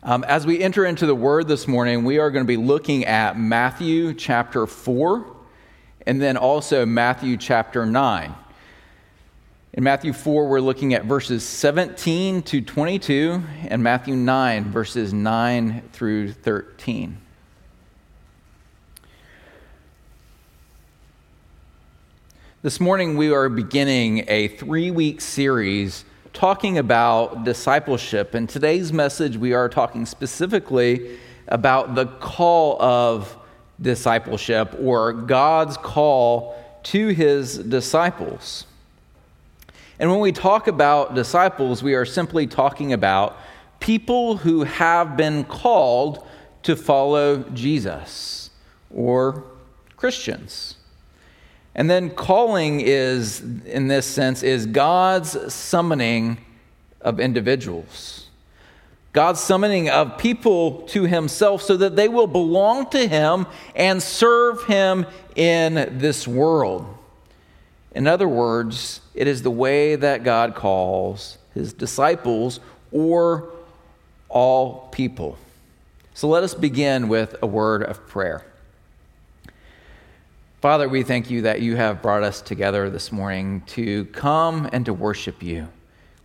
Um, as we enter into the word this morning, we are going to be looking at Matthew chapter 4 and then also Matthew chapter 9. In Matthew 4, we're looking at verses 17 to 22, and Matthew 9, verses 9 through 13. This morning, we are beginning a three week series talking about discipleship. In today's message, we are talking specifically about the call of discipleship or God's call to his disciples. And when we talk about disciples, we are simply talking about people who have been called to follow Jesus or Christians. And then calling is, in this sense, is God's summoning of individuals. God's summoning of people to himself so that they will belong to him and serve him in this world. In other words, it is the way that God calls his disciples or all people. So let us begin with a word of prayer. Father, we thank you that you have brought us together this morning to come and to worship you.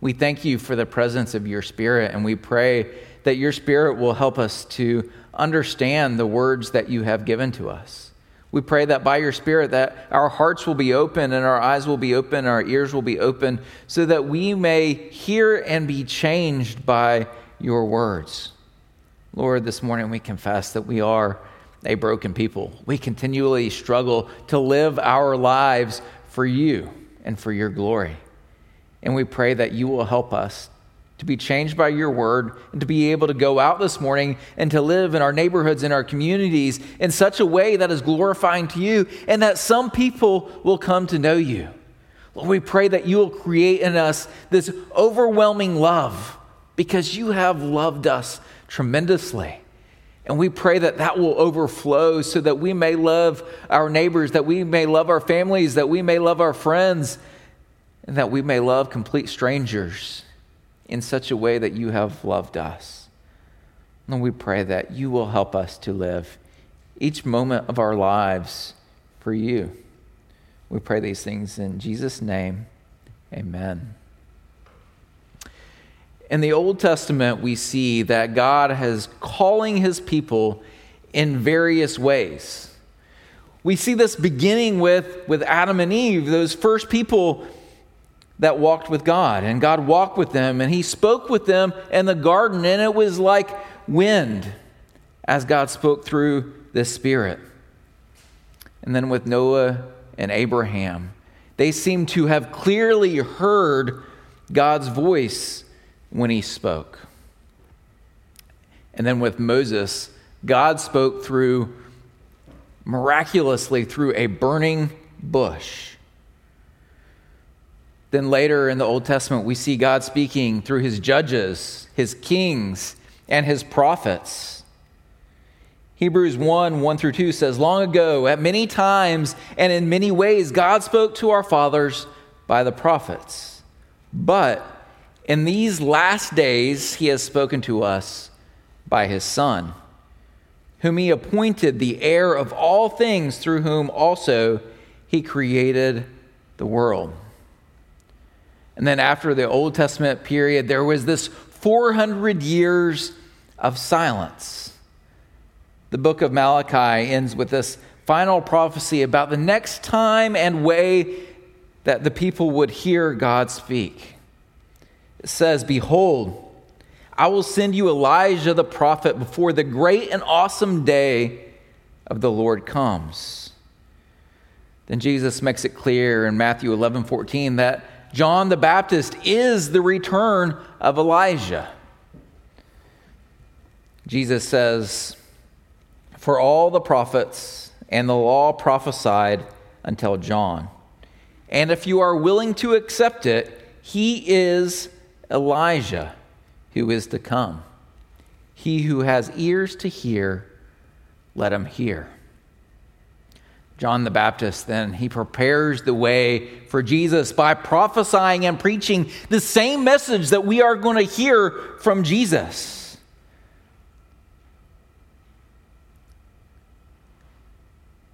We thank you for the presence of your Spirit, and we pray that your Spirit will help us to understand the words that you have given to us. We pray that by your Spirit that our hearts will be open and our eyes will be open, our ears will be open, so that we may hear and be changed by your words. Lord, this morning we confess that we are a broken people. We continually struggle to live our lives for you and for your glory. And we pray that you will help us to be changed by your word and to be able to go out this morning and to live in our neighborhoods, in our communities in such a way that is glorifying to you and that some people will come to know you. Lord, we pray that you will create in us this overwhelming love because you have loved us tremendously. And we pray that that will overflow so that we may love our neighbors, that we may love our families, that we may love our friends, and that we may love complete strangers in such a way that you have loved us. And we pray that you will help us to live each moment of our lives for you. We pray these things in Jesus' name. Amen. In the Old Testament, we see that God has calling his people in various ways. We see this beginning with, with Adam and Eve, those first people that walked with God. And God walked with them, and he spoke with them in the garden, and it was like wind as God spoke through the Spirit. And then with Noah and Abraham, they seem to have clearly heard God's voice when he spoke. And then with Moses, God spoke through miraculously through a burning bush. Then later in the Old Testament, we see God speaking through his judges, his kings, and his prophets. Hebrews 1 1 through 2 says, Long ago, at many times and in many ways, God spoke to our fathers by the prophets. But in these last days, he has spoken to us by his Son, whom he appointed the heir of all things, through whom also he created the world. And then after the Old Testament period, there was this 400 years of silence. The book of Malachi ends with this final prophecy about the next time and way that the people would hear God speak says, Behold, I will send you Elijah the prophet before the great and awesome day of the Lord comes. Then Jesus makes it clear in Matthew 11 14 that John the Baptist is the return of Elijah. Jesus says, For all the prophets and the law prophesied until John. And if you are willing to accept it, he is Elijah who is to come. He who has ears to hear, let him hear. John the Baptist, then, he prepares the way for Jesus by prophesying and preaching the same message that we are going to hear from Jesus.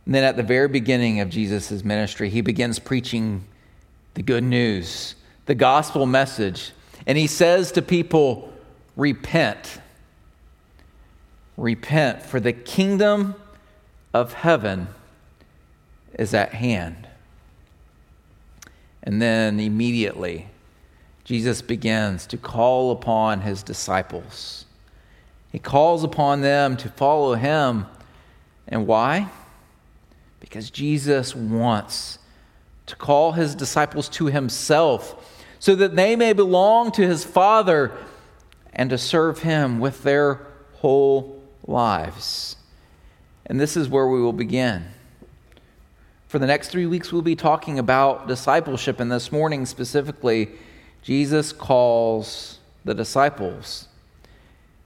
And then at the very beginning of Jesus' ministry, he begins preaching the good news, the gospel message and he says to people, Repent. Repent, for the kingdom of heaven is at hand. And then immediately, Jesus begins to call upon his disciples. He calls upon them to follow him. And why? Because Jesus wants to call his disciples to himself so that they may belong to his Father and to serve him with their whole lives. And this is where we will begin. For the next three weeks, we'll be talking about discipleship, and this morning specifically, Jesus calls the disciples.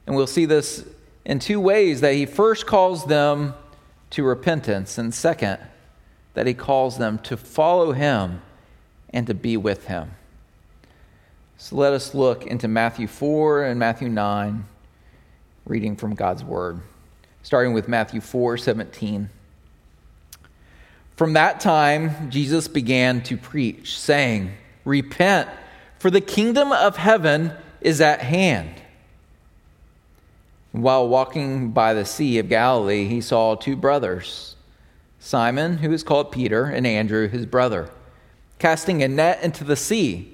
And we'll see this in two ways that he first calls them to repentance, and second, that he calls them to follow him and to be with him. So let us look into Matthew 4 and Matthew 9, reading from God's word, starting with Matthew 4 17. From that time, Jesus began to preach, saying, Repent, for the kingdom of heaven is at hand. While walking by the Sea of Galilee, he saw two brothers, Simon, who is called Peter, and Andrew, his brother, casting a net into the sea,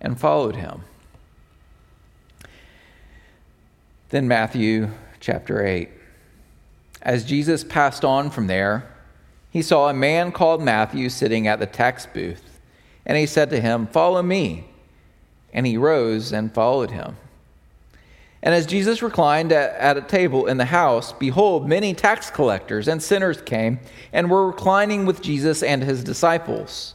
and followed him. Then, Matthew chapter 8. As Jesus passed on from there, he saw a man called Matthew sitting at the tax booth. And he said to him, Follow me. And he rose and followed him. And as Jesus reclined at, a table in the house, behold, many tax collectors and sinners came and were reclining with Jesus and his disciples.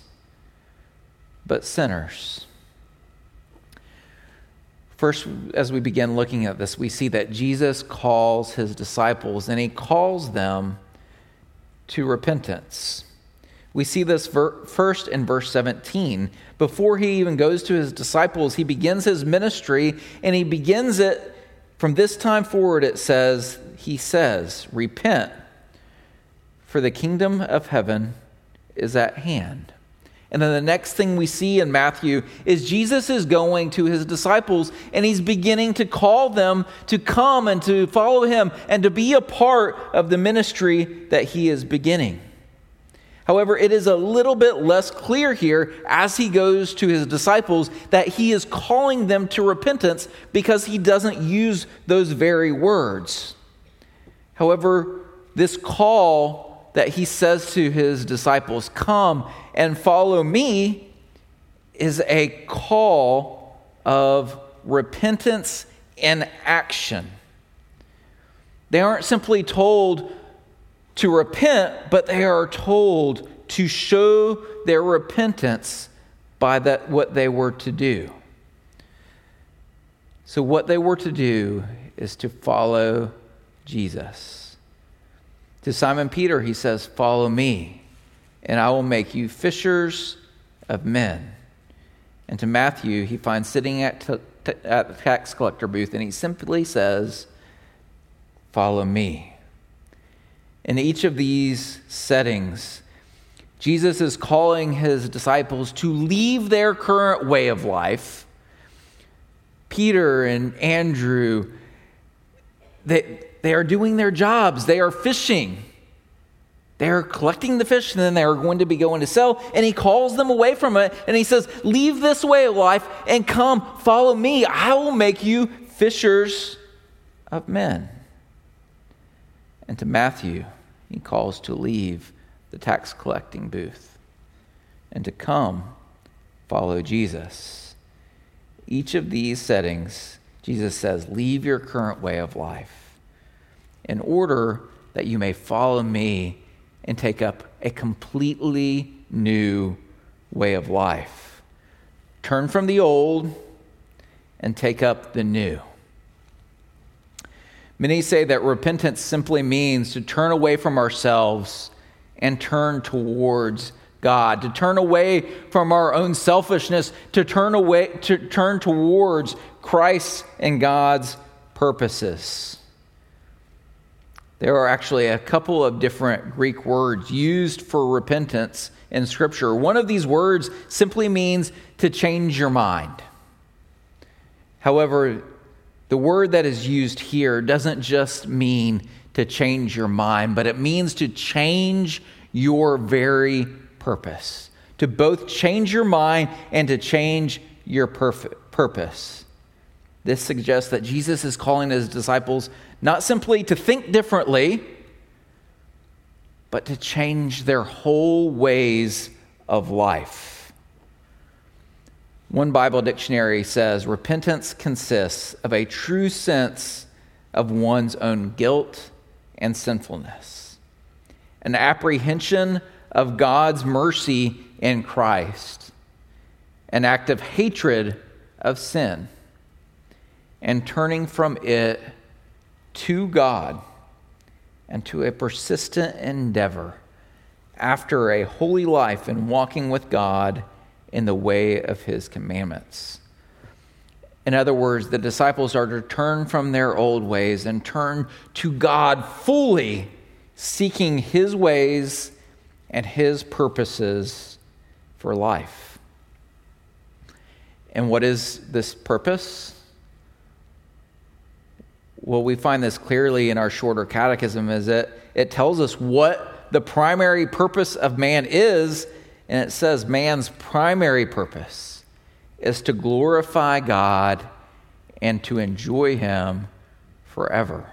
but sinners. First, as we begin looking at this, we see that Jesus calls his disciples and he calls them to repentance. We see this ver- first in verse 17. Before he even goes to his disciples, he begins his ministry and he begins it from this time forward, it says, He says, Repent, for the kingdom of heaven is at hand. And then the next thing we see in Matthew is Jesus is going to his disciples and he's beginning to call them to come and to follow him and to be a part of the ministry that he is beginning. However, it is a little bit less clear here as he goes to his disciples that he is calling them to repentance because he doesn't use those very words. However, this call that he says to his disciples, Come and follow me, is a call of repentance and action. They aren't simply told, to repent, but they are told to show their repentance by that what they were to do. So what they were to do is to follow Jesus. To Simon Peter he says, "Follow me, and I will make you fishers of men." And to Matthew he finds sitting at, t- t- at the tax collector booth and he simply says, "Follow me." In each of these settings, Jesus is calling his disciples to leave their current way of life. Peter and Andrew, they, they are doing their jobs, they are fishing. They're collecting the fish and then they're going to be going to sell. And he calls them away from it and he says, Leave this way of life and come, follow me. I will make you fishers of men. And to Matthew, he calls to leave the tax collecting booth and to come follow Jesus. Each of these settings, Jesus says, Leave your current way of life in order that you may follow me and take up a completely new way of life. Turn from the old and take up the new. Many say that repentance simply means to turn away from ourselves and turn towards God, to turn away from our own selfishness, to turn away to turn towards Christ and God's purposes. There are actually a couple of different Greek words used for repentance in Scripture. One of these words simply means to change your mind. However, the word that is used here doesn't just mean to change your mind, but it means to change your very purpose. To both change your mind and to change your purpose. This suggests that Jesus is calling his disciples not simply to think differently, but to change their whole ways of life. One Bible dictionary says repentance consists of a true sense of one's own guilt and sinfulness, an apprehension of God's mercy in Christ, an act of hatred of sin, and turning from it to God and to a persistent endeavor after a holy life in walking with God in the way of his commandments. In other words, the disciples are to turn from their old ways and turn to God fully, seeking his ways and his purposes for life. And what is this purpose? Well, we find this clearly in our shorter catechism is that it tells us what the primary purpose of man is, and it says man's primary purpose is to glorify God and to enjoy him forever.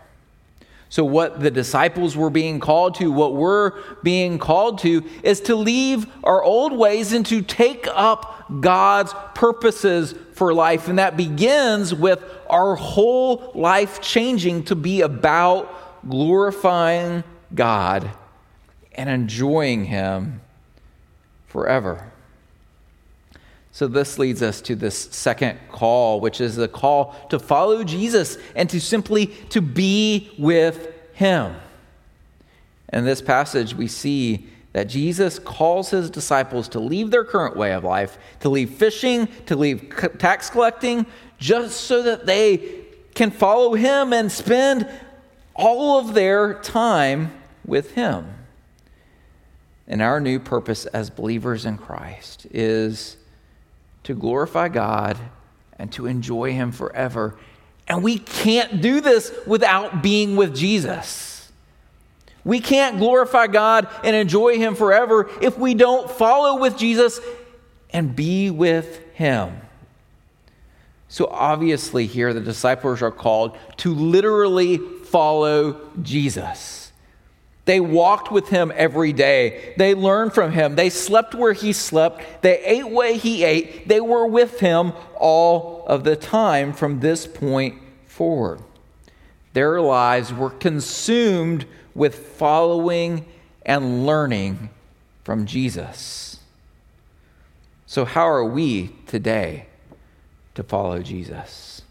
So, what the disciples were being called to, what we're being called to, is to leave our old ways and to take up God's purposes for life. And that begins with our whole life changing to be about glorifying God and enjoying Him forever. So, this leads us to this second call, which is the call to follow Jesus and to simply to be with Him. In this passage, we see that Jesus calls his disciples to leave their current way of life, to leave fishing, to leave tax collecting, just so that they can follow him and spend all of their time with him. And our new purpose as believers in Christ is to glorify God and to enjoy him forever. And we can't do this without being with Jesus. We can't glorify God and enjoy Him forever if we don't follow with Jesus and be with Him. So, obviously, here the disciples are called to literally follow Jesus. They walked with him every day. They learned from him. They slept where he slept. They ate where he ate. They were with him all of the time from this point forward. Their lives were consumed with following and learning from Jesus. So, how are we today to follow Jesus?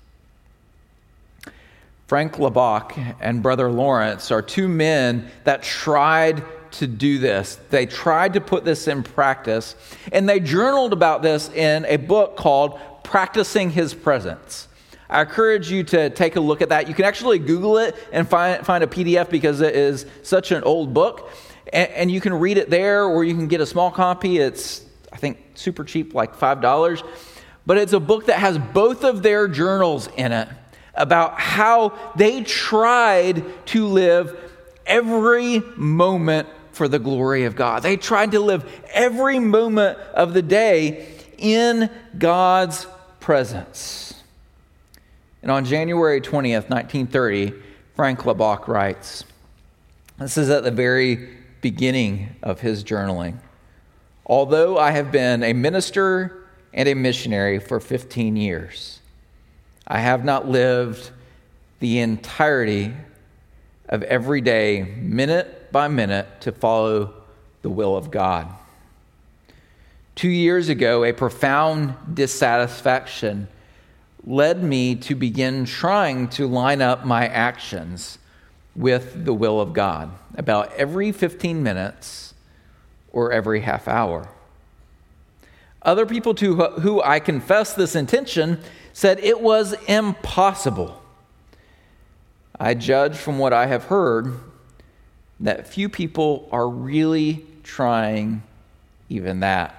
Frank Laubach and Brother Lawrence are two men that tried to do this. They tried to put this in practice, and they journaled about this in a book called Practicing His Presence. I encourage you to take a look at that. You can actually Google it and find, find a PDF because it is such an old book. And, and you can read it there, or you can get a small copy. It's, I think, super cheap, like $5. But it's a book that has both of their journals in it about how they tried to live every moment for the glory of God. They tried to live every moment of the day in God's presence. And on January 20th, 1930, Frank Laubach writes this is at the very beginning of his journaling. Although I have been a minister and a missionary for 15 years, I have not lived the entirety of every day, minute by minute, to follow the will of God. Two years ago, a profound dissatisfaction led me to begin trying to line up my actions with the will of God about every 15 minutes or every half hour. Other people to who I confessed this intention said it was impossible. I judge from what I have heard that few people are really trying even that.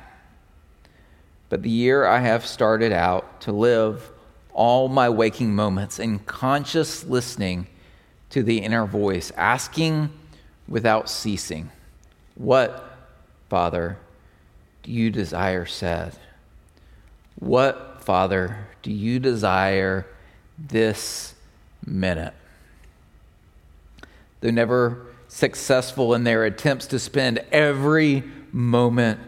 But the year I have started out to live all my waking moments in conscious listening to the inner voice, asking without ceasing, What, Father, do you desire said? What, Father, do you desire this minute? Though never successful in their attempts to spend every moment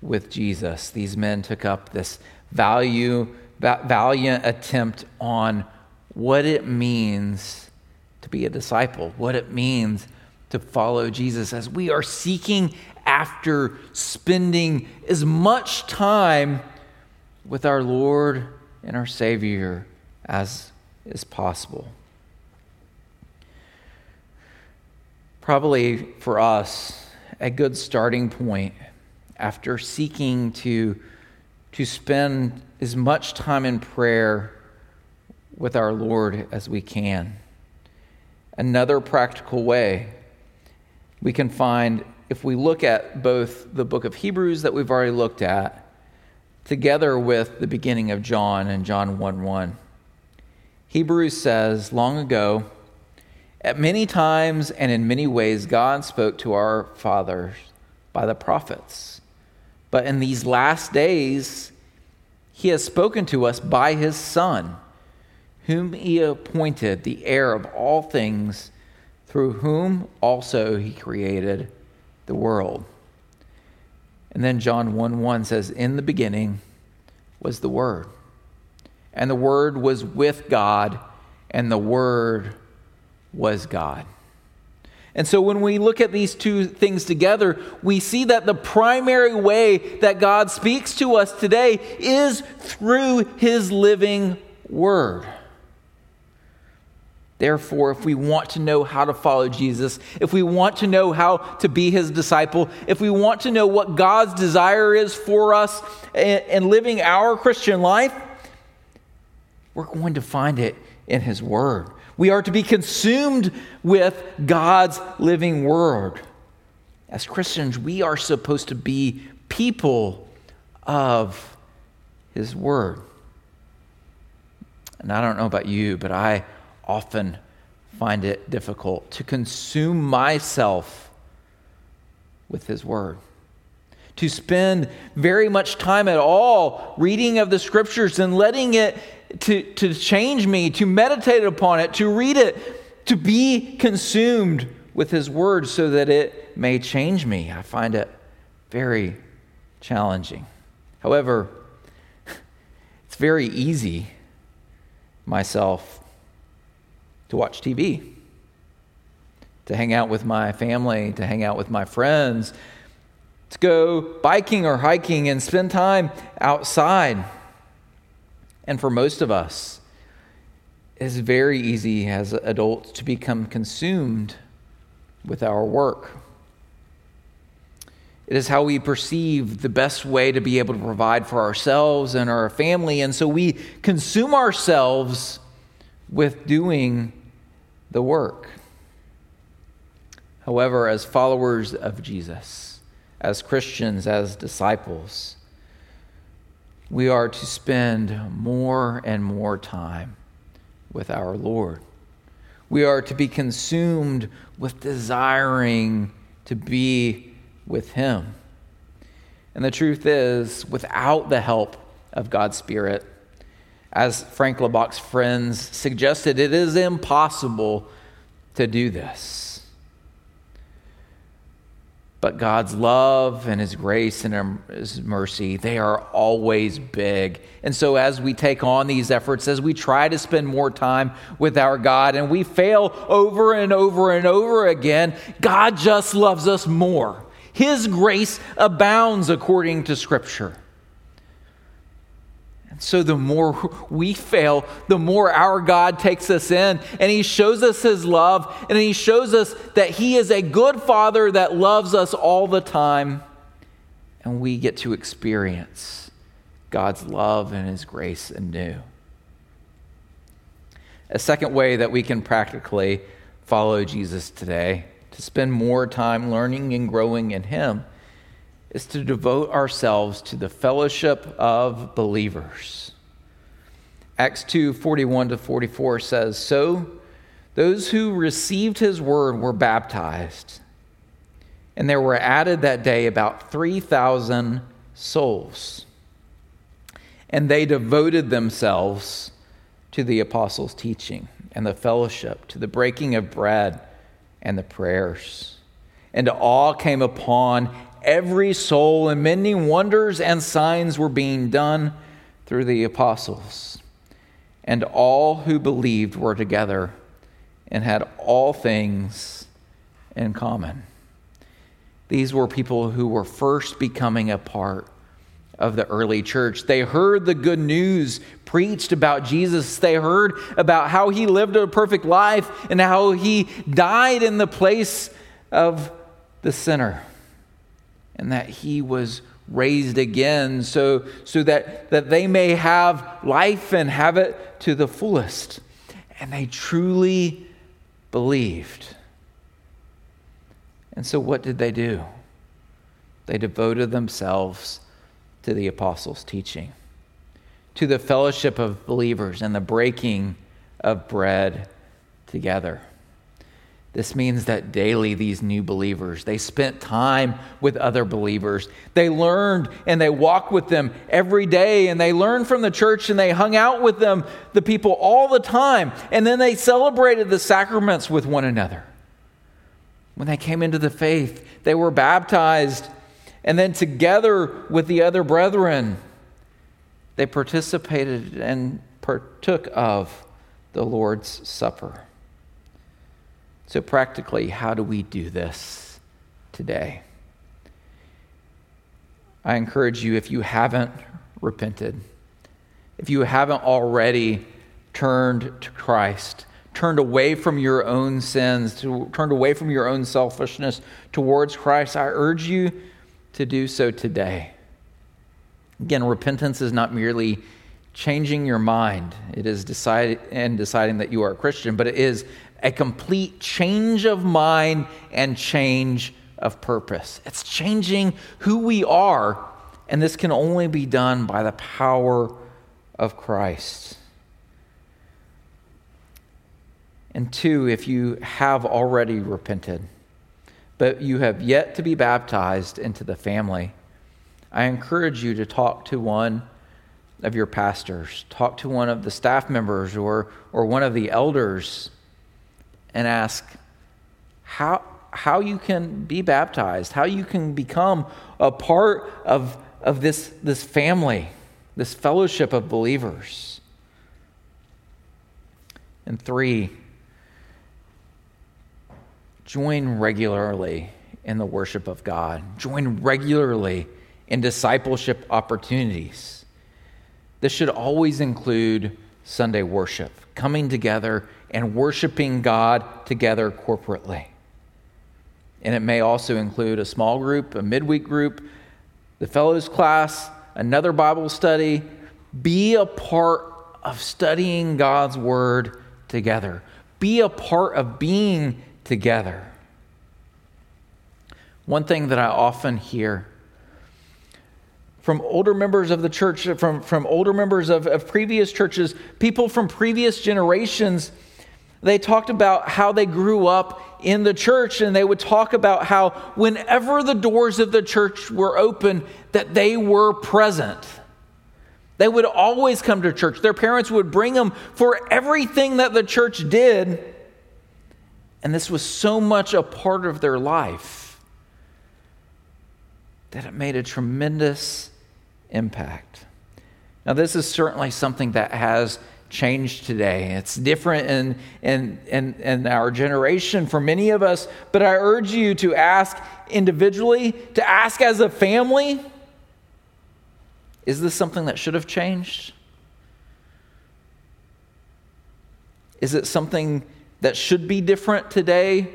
with Jesus, these men took up this value, valiant attempt on what it means to be a disciple, what it means to follow Jesus as we are seeking after spending as much time with our Lord and our Savior as is possible. Probably for us, a good starting point after seeking to, to spend as much time in prayer with our Lord as we can. Another practical way we can find if we look at both the book of Hebrews that we've already looked at, together with the beginning of John and John 1 1. Hebrews says, Long ago, at many times and in many ways, God spoke to our fathers by the prophets. But in these last days, he has spoken to us by his Son, whom he appointed the heir of all things, through whom also he created the world. And then John 1 1 says, In the beginning was the Word, and the Word was with God, and the Word was God. And so when we look at these two things together, we see that the primary way that God speaks to us today is through his living word. Therefore, if we want to know how to follow Jesus, if we want to know how to be his disciple, if we want to know what God's desire is for us in living our Christian life, we're going to find it in his word. We are to be consumed with God's living word. As Christians, we are supposed to be people of His word. And I don't know about you, but I often find it difficult to consume myself with His word to spend very much time at all reading of the scriptures and letting it to, to change me, to meditate upon it, to read it, to be consumed with His Word so that it may change me. I find it very challenging. However, it's very easy myself to watch TV, to hang out with my family, to hang out with my friends, to go biking or hiking and spend time outside. And for most of us, it's very easy as adults to become consumed with our work. It is how we perceive the best way to be able to provide for ourselves and our family. And so we consume ourselves with doing the work. However, as followers of Jesus, as Christians, as disciples, we are to spend more and more time with our Lord. We are to be consumed with desiring to be with Him. And the truth is, without the help of God's Spirit, as Frank Laubach's friends suggested, it is impossible to do this. But God's love and His grace and His mercy, they are always big. And so, as we take on these efforts, as we try to spend more time with our God and we fail over and over and over again, God just loves us more. His grace abounds according to Scripture. So the more we fail, the more our God takes us in and He shows us His love and He shows us that He is a good Father that loves us all the time. And we get to experience God's love and His grace anew. A second way that we can practically follow Jesus today, to spend more time learning and growing in Him, is to devote ourselves to the fellowship of believers. Acts 2 41 to 44 says, So those who received his word were baptized, and there were added that day about 3,000 souls. And they devoted themselves to the apostles' teaching and the fellowship, to the breaking of bread and the prayers. And awe came upon every soul, and many wonders and signs were being done through the apostles. And all who believed were together and had all things in common. These were people who were first becoming a part of the early church. They heard the good news preached about Jesus. They heard about how he lived a perfect life and how he died in the place of the sinner and that he was raised again so, so that, that they may have life and have it to the fullest. And they truly believed. And so, what did they do? They devoted themselves to the apostles' teaching, to the fellowship of believers, and the breaking of bread together. This means that daily these new believers, they spent time with other believers. They learned and they walked with them every day and they learned from the church and they hung out with them, the people all the time. And then they celebrated the sacraments with one another. When they came into the faith, they were baptized and then together with the other brethren, they participated and partook of the Lord's Supper. So, practically, how do we do this today? I encourage you, if you haven't repented, if you haven't already turned to Christ, turned away from your own sins, to, turned away from your own selfishness towards Christ, I urge you to do so today. Again, repentance is not merely changing your mind, it is decide, and deciding that you are a Christian, but it is a complete change of mind and change of purpose. It's changing who we are, and this can only be done by the power of Christ. And two, if you have already repented, but you have yet to be baptized into the family, I encourage you to talk to one of your pastors, talk to one of the staff members or, or one of the elders and ask how, how you can be baptized, how you can become a part of, of this, this family, this fellowship of believers. And three, join regularly in the worship of God, join regularly in discipleship opportunities. This should always include Sunday worship, coming together and worshiping God together corporately. And it may also include a small group, a midweek group, the fellows class, another Bible study. Be a part of studying God's word together. Be a part of being together. One thing that I often hear from older members of the church, from, from older members of, of previous churches, people from previous generations they talked about how they grew up in the church and they would talk about how whenever the doors of the church were open, that they were present. They would always come to church. Their parents would bring them for everything that the church did. And this was so much a part of their life that it made a tremendous impact. Now, this is certainly something that has changed today. It's different in, in, in, in, our generation for many of us, but I urge you to ask individually, to ask as a family is this something that should have changed? Is it something that should be different today?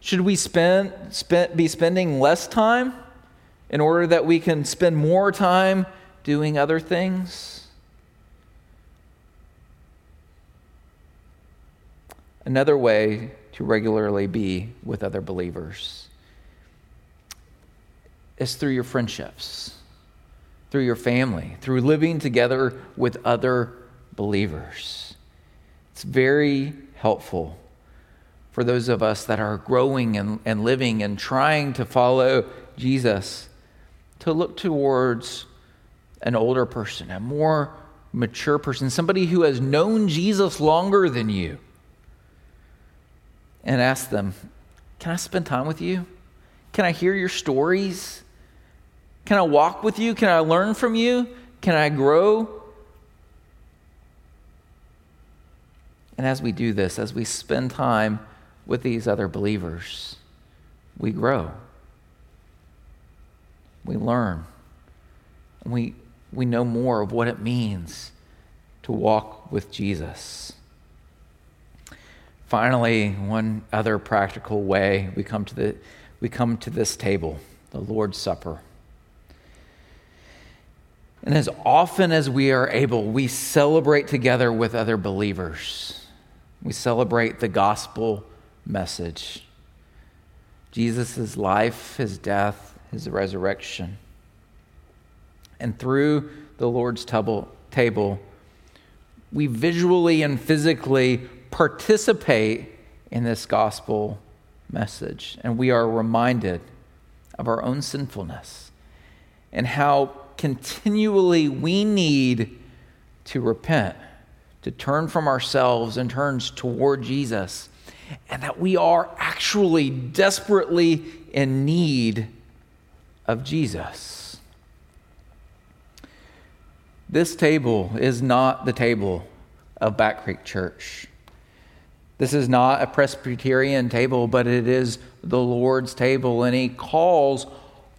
Should we spend, spend, be spending less time in order that we can spend more time doing other things? Another way to regularly be with other believers is through your friendships, through your family, through living together with other believers. It's very helpful for those of us that are growing and, and living and trying to follow Jesus to look towards an older person, a more mature person, somebody who has known Jesus longer than you, and ask them, Can I spend time with you? Can I hear your stories? Can I walk with you? Can I learn from you? Can I grow? And as we do this, as we spend time with these other believers, we grow. We learn. We, we know more of what it means to walk with Jesus. Finally, one other practical way we come to, the, we come to this table, the Lord's Supper. And as often as we are able, we celebrate together with other believers. We celebrate the gospel message Jesus' life, his death, his resurrection. And through the Lord's table, we visually and physically participate in this gospel message. And we are reminded of our own sinfulness and how continually we need to repent, to turn from ourselves and turns toward Jesus and that we are actually desperately in need of Jesus. This table is not the table of Back Creek Church. This is not a Presbyterian table, but it is the Lord's table, and He calls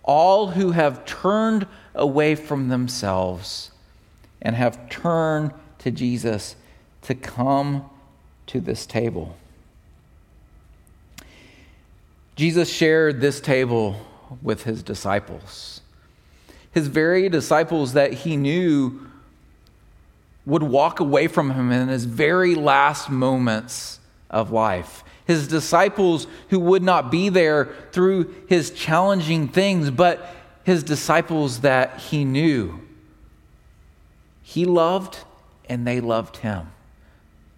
all who have turned away from themselves and have turned to Jesus to come to this table. Jesus shared this table with his disciples. His very disciples that he knew would walk away from him in his very last moments of life. His disciples who would not be there through his challenging things, but his disciples that he knew. He loved and they loved him,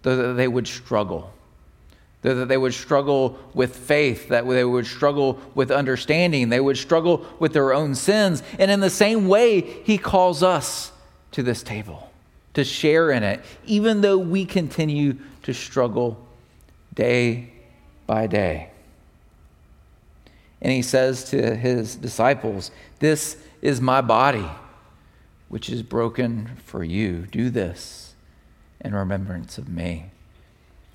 though they would struggle that they would struggle with faith, that they would struggle with understanding, they would struggle with their own sins. And in the same way, He calls us to this table to share in it, even though we continue to struggle day by day. And He says to His disciples, This is my body, which is broken for you. Do this in remembrance of me.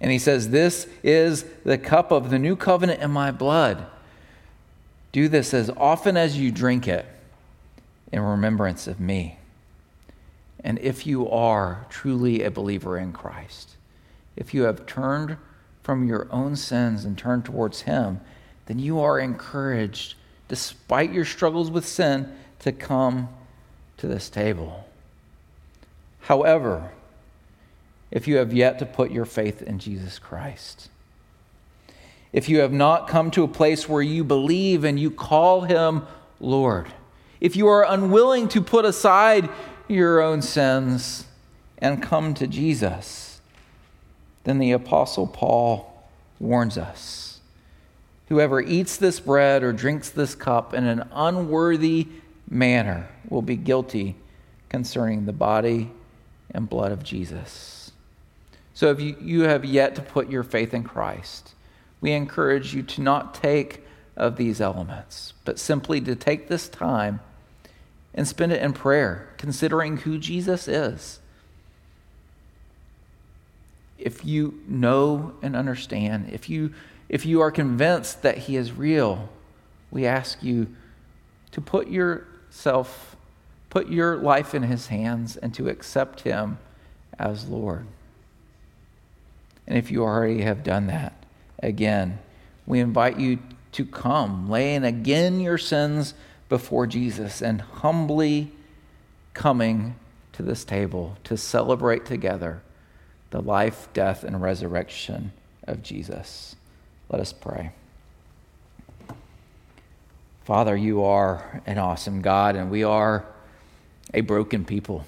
And he says, This is the cup of the new covenant in my blood. Do this as often as you drink it in remembrance of me. And if you are truly a believer in Christ, if you have turned from your own sins and turn towards Him, then you are encouraged, despite your struggles with sin, to come to this table. However, if you have yet to put your faith in Jesus Christ. If you have not come to a place where you believe and you call him Lord. If you are unwilling to put aside your own sins and come to Jesus, then the Apostle Paul warns us Whoever eats this bread or drinks this cup in an unworthy manner will be guilty concerning the body and blood of Jesus. So if you, you have yet to put your faith in Christ, we encourage you to not take of these elements, but simply to take this time and spend it in prayer, considering who Jesus is. If you know and understand, if you if you are convinced that He is real, we ask you to put yourself, put your life in His hands and to accept Him as Lord. And if you already have done that, again, we invite you to come, laying again your sins before Jesus and humbly coming to this table to celebrate together the life, death, and resurrection of Jesus. Let us pray. Father, you are an awesome God, and we are a broken people.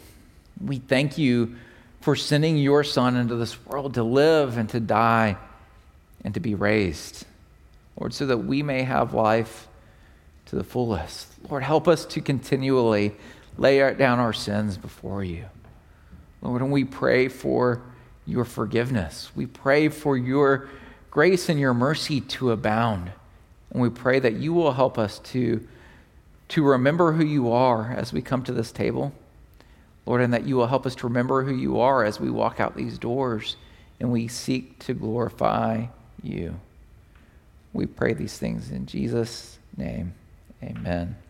We thank you for sending your Son into this world to live and to die and to be raised. Lord, so that we may have life to the fullest. Lord, help us to continually lay down our sins before you. Lord, and we pray for your forgiveness. We pray for your grace and your mercy to abound. And we pray that you will help us to, to remember who you are as we come to this table, Lord, and that you will help us to remember who you are as we walk out these doors and we seek to glorify you. We pray these things in Jesus' name. Amen.